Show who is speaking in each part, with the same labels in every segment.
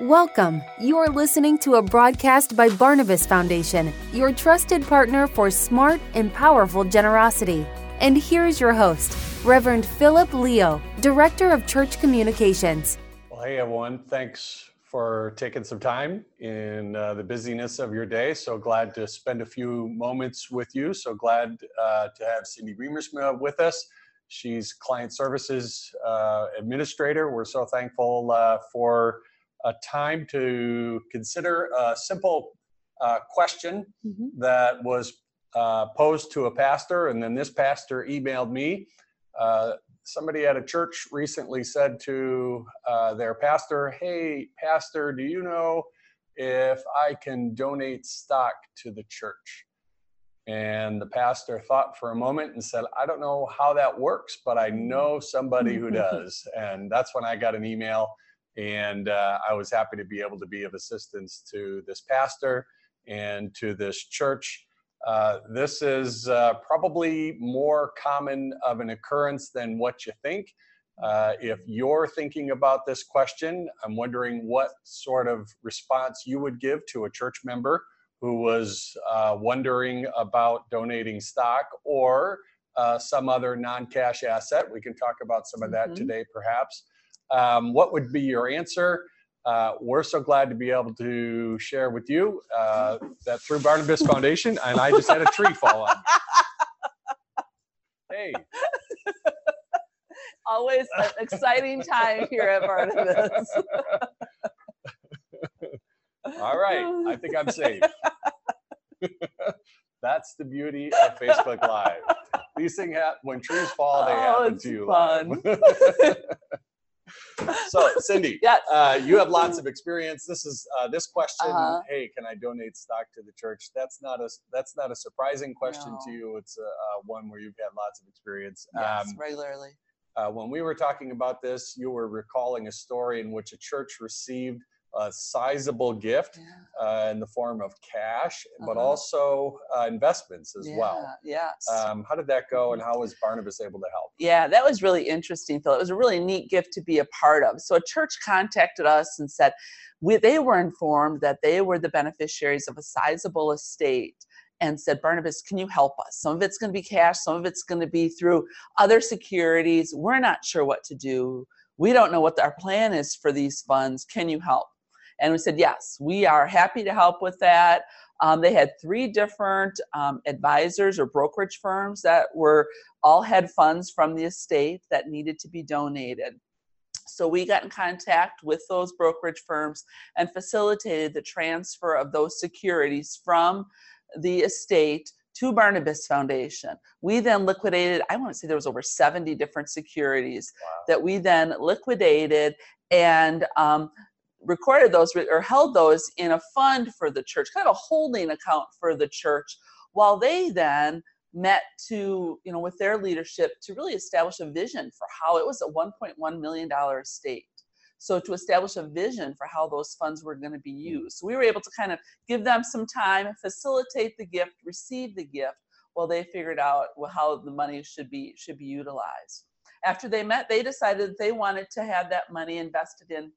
Speaker 1: Welcome. You're listening to a broadcast by Barnabas Foundation, your trusted partner for smart and powerful generosity. And here's your host, Reverend Philip Leo, Director of Church Communications.
Speaker 2: Well, hey, everyone. Thanks for taking some time in uh, the busyness of your day. So glad to spend a few moments with you. So glad uh, to have Cindy Remersma with us. She's Client Services uh, Administrator. We're so thankful uh, for a time to consider a simple uh, question mm-hmm. that was uh, posed to a pastor, and then this pastor emailed me. Uh, somebody at a church recently said to uh, their pastor, Hey, pastor, do you know if I can donate stock to the church? And the pastor thought for a moment and said, I don't know how that works, but I know somebody who does. And that's when I got an email and uh, I was happy to be able to be of assistance to this pastor and to this church. Uh, this is uh, probably more common of an occurrence than what you think. Uh, if you're thinking about this question, I'm wondering what sort of response you would give to a church member who was uh, wondering about donating stock or uh, some other non cash asset. We can talk about some of that mm-hmm. today, perhaps. Um, what would be your answer? Uh, we're so glad to be able to share with you uh, that through Barnabas Foundation, and I just had a tree fall on. Hey.
Speaker 3: Always an exciting time here at Barnabas.
Speaker 2: All right, I think I'm safe. That's the beauty of Facebook Live. These things happen when trees fall, they oh, happen to you. Fun so cindy
Speaker 3: yes.
Speaker 2: Uh, you have lots of experience this is uh, this question uh-huh. hey can i donate stock to the church that's not a that's not a surprising question no. to you it's a, a, one where you've had lots of experience
Speaker 3: yes, um, regularly
Speaker 2: uh, when we were talking about this you were recalling a story in which a church received a sizable gift yeah. uh, in the form of cash, uh-huh. but also uh, investments as
Speaker 3: yeah,
Speaker 2: well.
Speaker 3: Yes.
Speaker 2: Um, how did that go, and how was Barnabas able to help?
Speaker 3: Yeah, that was really interesting, Phil. It was a really neat gift to be a part of. So a church contacted us and said we, they were informed that they were the beneficiaries of a sizable estate and said, Barnabas, can you help us? Some of it's going to be cash, some of it's going to be through other securities. We're not sure what to do. We don't know what our plan is for these funds. Can you help? And we said, yes, we are happy to help with that. Um, they had three different um, advisors or brokerage firms that were all had funds from the estate that needed to be donated. So we got in contact with those brokerage firms and facilitated the transfer of those securities from the estate to Barnabas Foundation. We then liquidated, I want to say there was over 70 different securities wow. that we then liquidated and um, recorded those or held those in a fund for the church, kind of a holding account for the church, while they then met to, you know, with their leadership to really establish a vision for how it was a $1.1 million estate. So to establish a vision for how those funds were going to be mm. used. So we were able to kind of give them some time, facilitate the gift, receive the gift, while they figured out how the money should be should be utilized. After they met, they decided that they wanted to have that money invested in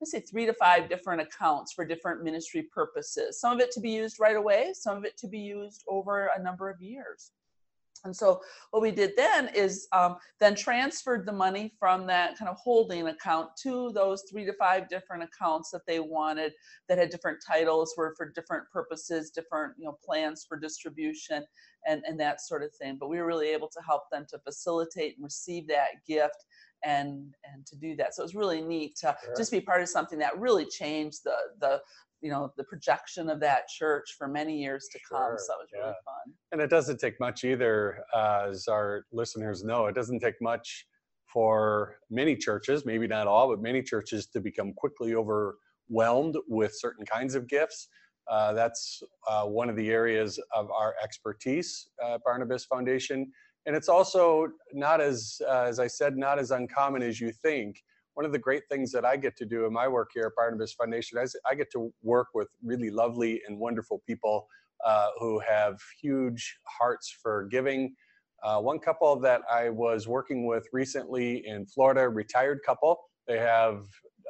Speaker 3: let's say three to five different accounts for different ministry purposes. Some of it to be used right away, some of it to be used over a number of years. And so what we did then is um, then transferred the money from that kind of holding account to those three to five different accounts that they wanted that had different titles, were for different purposes, different you know plans for distribution and, and that sort of thing. But we were really able to help them to facilitate and receive that gift and and to do that. So it was really neat to sure. just be part of something that really changed the the you know the projection of that church for many years to sure. come. So it was yeah. really fun.
Speaker 2: And it doesn't take much either, uh, as our listeners know. It doesn't take much for many churches, maybe not all, but many churches to become quickly overwhelmed with certain kinds of gifts. Uh, that's uh, one of the areas of our expertise, uh, Barnabas Foundation and it's also not as uh, as i said not as uncommon as you think. One of the great things that i get to do in my work here at barnabas foundation is i get to work with really lovely and wonderful people uh, who have huge hearts for giving. Uh, one couple that i was working with recently in florida retired couple. They have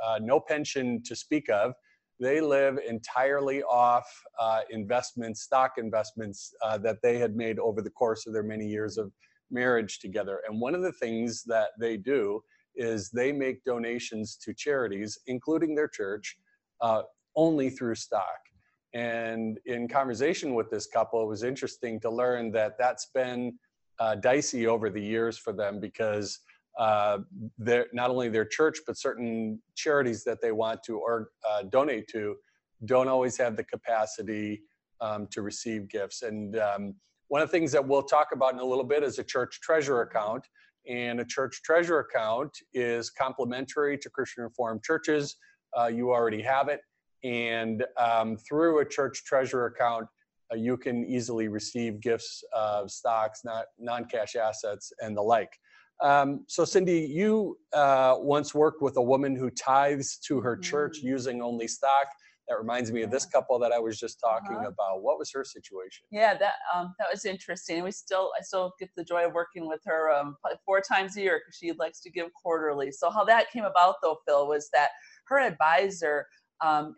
Speaker 2: uh, no pension to speak of. They live entirely off uh, investments, stock investments uh, that they had made over the course of their many years of marriage together. And one of the things that they do is they make donations to charities, including their church, uh, only through stock. And in conversation with this couple, it was interesting to learn that that's been uh, dicey over the years for them because uh, not only their church, but certain charities that they want to or uh, donate to don't always have the capacity um, to receive gifts. And um, one of the things that we'll talk about in a little bit is a church treasure account. And a church treasure account is complementary to Christian Reformed churches. Uh, you already have it. And um, through a church treasure account, uh, you can easily receive gifts of stocks, not non-cash assets, and the like. Um, so, Cindy, you uh, once worked with a woman who tithes to her church mm. using only stock. That reminds me of this couple that I was just talking uh-huh. about. What was her situation?
Speaker 3: Yeah, that um, that was interesting. We still, I still get the joy of working with her um, four times a year because she likes to give quarterly. So, how that came about, though, Phil, was that her advisor um,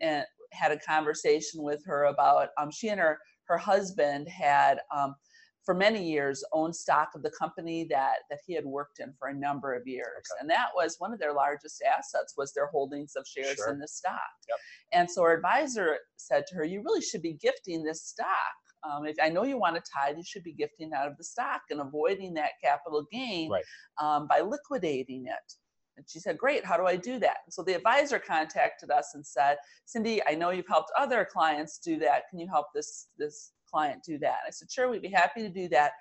Speaker 3: had a conversation with her about um, she and her her husband had um, for many years owned stock of the company that that he had worked in for a number of years okay. and that was one of their largest assets was their holdings of shares sure. in the stock yep. and so her advisor said to her you really should be gifting this stock um, if I know you want to tithe, you should be gifting out of the stock and avoiding that capital gain right. um, by liquidating it. And she said, Great, how do I do that? And so the advisor contacted us and said, Cindy, I know you've helped other clients do that. Can you help this, this client do that? I said, Sure, we'd be happy to do that.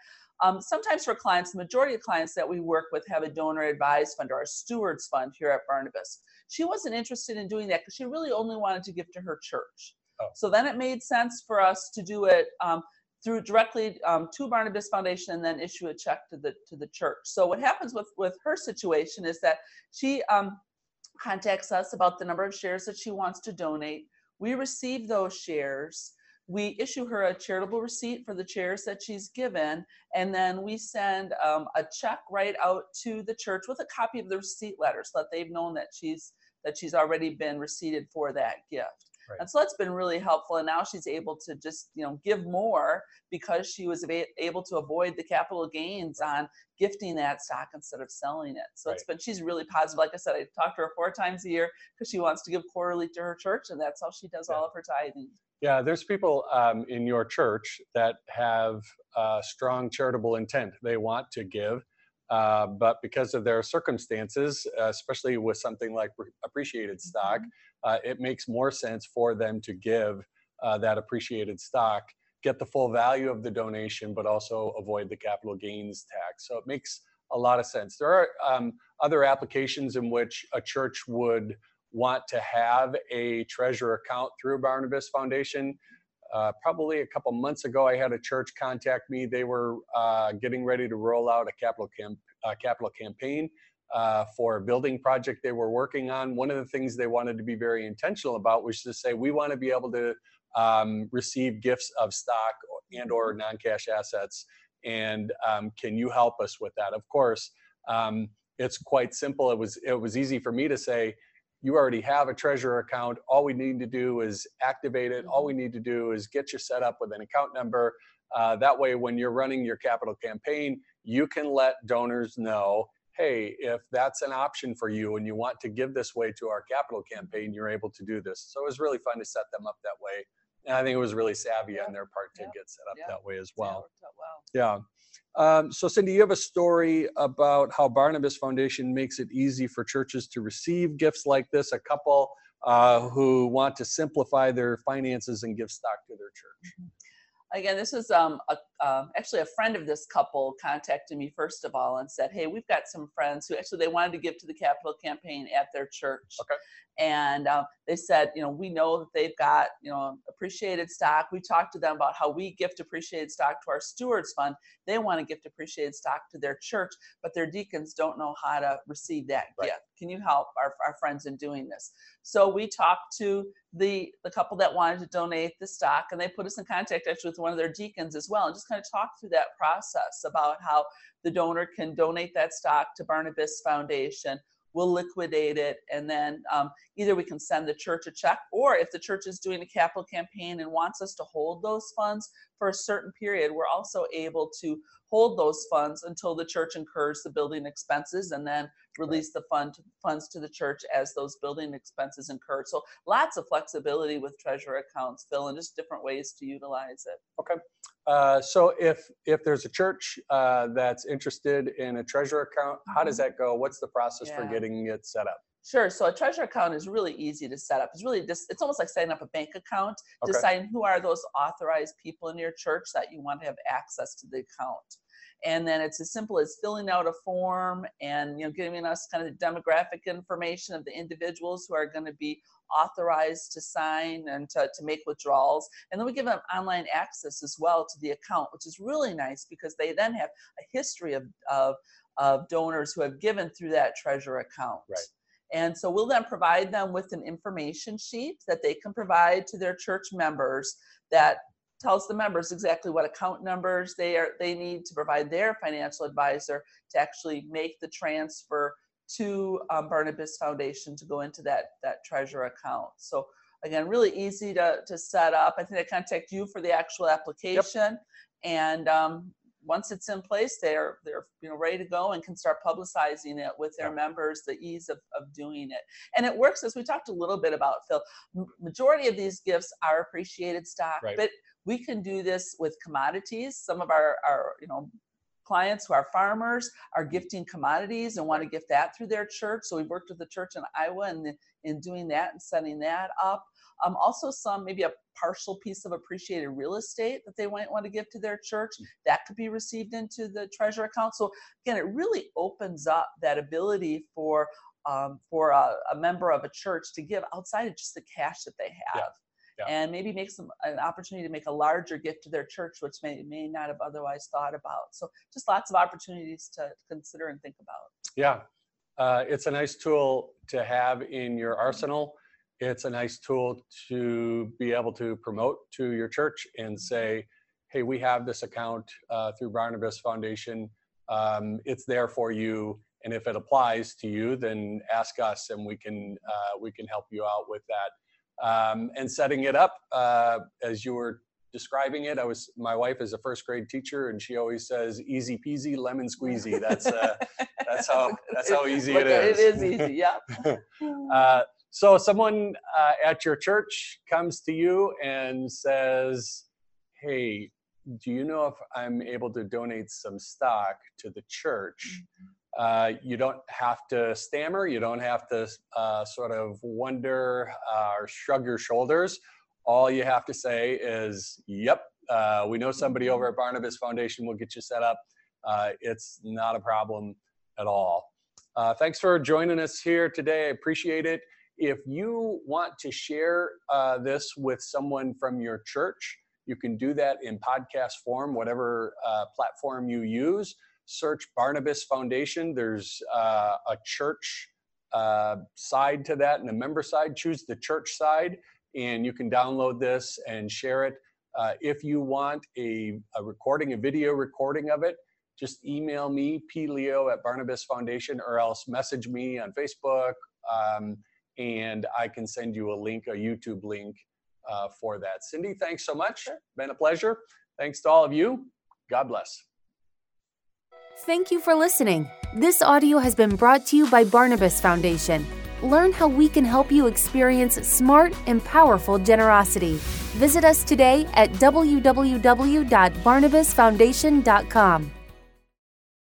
Speaker 3: Um, sometimes for clients, the majority of clients that we work with have a donor advised fund or a stewards fund here at Barnabas. She wasn't interested in doing that because she really only wanted to give to her church. Oh. So then it made sense for us to do it um, through directly um, to Barnabas Foundation and then issue a check to the to the church. So what happens with with her situation is that she um, contacts us about the number of shares that she wants to donate. We receive those shares. We issue her a charitable receipt for the chairs that she's given, and then we send um, a check right out to the church with a copy of the receipt letter so that they've known that she's that she's already been receipted for that gift. Right. And so that's been really helpful. And now she's able to just, you know, give more because she was able to avoid the capital gains on gifting that stock instead of selling it. So right. it's been, she's really positive. Like I said, I talk to her four times a year because she wants to give quarterly to her church and that's how she does yeah. all of her tithing.
Speaker 2: Yeah, there's people um, in your church that have uh, strong charitable intent. They want to give, uh, but because of their circumstances, especially with something like appreciated stock, mm-hmm uh, it makes more sense for them to give uh, that appreciated stock, get the full value of the donation, but also avoid the capital gains tax. So it makes a lot of sense. There are um, other applications in which a church would want to have a treasure account through Barnabas Foundation. Uh, probably a couple months ago, I had a church contact me. They were uh, getting ready to roll out a capital, camp, capital campaign uh, for a building project they were working on. One of the things they wanted to be very intentional about was to say, we want to be able to um, receive gifts of stock and or non-cash assets. And um, can you help us with that? Of course, um, it's quite simple. It was, it was easy for me to say, you already have a treasure account. All we need to do is activate it. All we mm-hmm. need to do is get you set up with an account number. Uh, that way, when you're running your capital campaign, you can let donors know hey, if that's an option for you and you want to give this way to our capital campaign, you're able to do this. So it was really fun to set them up that way. And I think it was really savvy on their part to yeah. get set up yeah. that way as well. Yeah. Um, so, Cindy, you have a story about how Barnabas Foundation makes it easy for churches to receive gifts like this. A couple uh, who want to simplify their finances and give stock to their church. Mm-hmm
Speaker 3: again, this is um, a, uh, actually a friend of this couple contacted me first of all and said, "Hey, we've got some friends who actually they wanted to give to the capital campaign at their church, okay. and um, they said, you know, we know that they've got you know appreciated stock. We talked to them about how we gift appreciated stock to our stewards fund. They want to gift appreciated stock to their church, but their deacons don't know how to receive that right. gift. Can you help our, our friends in doing this?" So we talked to the the couple that wanted to donate the stock, and they put us in contact actually with one of their deacons as well, and just kind of talked through that process about how the donor can donate that stock to Barnabas Foundation we'll liquidate it, and then um, either we can send the church a check, or if the church is doing a capital campaign and wants us to hold those funds for a certain period, we're also able to hold those funds until the church incurs the building expenses and then release the fund funds to the church as those building expenses incur. So lots of flexibility with treasurer accounts, Phil, and just different ways to utilize it.
Speaker 2: Okay. Uh, so if if there's a church uh, that's interested in a treasurer account, how does that go? What's the process for getting it set up?
Speaker 3: Sure. So a treasure account is really easy to set up. It's really just it's almost like setting up a bank account,
Speaker 2: Okay.
Speaker 3: deciding who are those authorized people in your church that you want to have access to the account. And then it's as simple as filling out a form and you know giving us kind of the demographic information of the individuals who are going to be authorized to sign and to, to make withdrawals. And then we give them online access as well to the account, which is really nice because they then have a history of of, of donors who have given through that treasure account.
Speaker 2: Right.
Speaker 3: And so we'll then provide them with an information sheet that they can provide to their church members that tells the members exactly what account numbers they are they need to provide their financial advisor to actually make the transfer to um, Barnabas Foundation to go into that that treasure account. So again, really easy to to set up. I think they contact you for the actual application, and um, once it's in place, they're they're you know ready to go and can start publicizing it with their
Speaker 2: Yeah.
Speaker 3: members. The ease of of doing it, and it works as we talked a little bit about. Phil, majority of these gifts are appreciated stock,
Speaker 2: Right.
Speaker 3: but we can do this with commodities. Some of our our you know clients who are farmers are mm-hmm. gifting commodities and want to gift that through their church. So we've worked with the church in Iowa and in doing that and setting that up. Um, also, some maybe a partial piece of appreciated real estate that they might want to give to their church that could be received into the treasure account. So again, it really opens up that ability for um, for a, a member of a church to give outside of just the cash that they have.
Speaker 2: yeah.
Speaker 3: And maybe make some an opportunity to make a larger gift to their church, which may may not have otherwise thought about. So just lots of opportunities to consider and think about.
Speaker 2: Yeah, uh, it's a nice tool to have in your arsenal. It's a nice tool to be able to promote to your church and say, "Hey, we have this account uh, through Barnabas Foundation. Um, it's there for you, and if it applies to you, then ask us, and we can uh, we can help you out with that." Um, and setting it up uh, as you were describing it, I was my wife is a first grade teacher, and she always says, "Easy peasy, lemon squeezy." That's uh, that's how that's how easy it
Speaker 3: Look, It
Speaker 2: is.
Speaker 3: is easy, yeah.
Speaker 2: Uh, so someone uh, at your church comes to you and says, "Hey, do you know if I'm able to donate some stock to the church?" Uh, you don't have to stammer. You don't have to uh, sort of wonder uh, or shrug your shoulders. All you have to say is, "Yep, uh, we know somebody over at Barnabas Foundation will get you set up. Uh, it's not a problem at all." Uh, thanks for joining us here today. I appreciate it. If you want to share uh, this with someone from your church, you can do that in podcast form, whatever uh, platform you use. Search Barnabas Foundation. There's uh, a church uh, side to that and a member side. Choose the church side, and you can download this and share it. Uh, if you want a, a recording, a video recording of it, just email me, pleo at Barnabas Foundation, or else message me on Facebook, um, and I can send you a link, a YouTube link uh, for that. Cindy, thanks so much. Been a pleasure. Thanks to all of you. God bless.
Speaker 1: Thank you for listening. This audio has been brought to you by Barnabas Foundation. Learn how we can help you experience smart and powerful generosity. Visit us today at www.barnabasfoundation.com.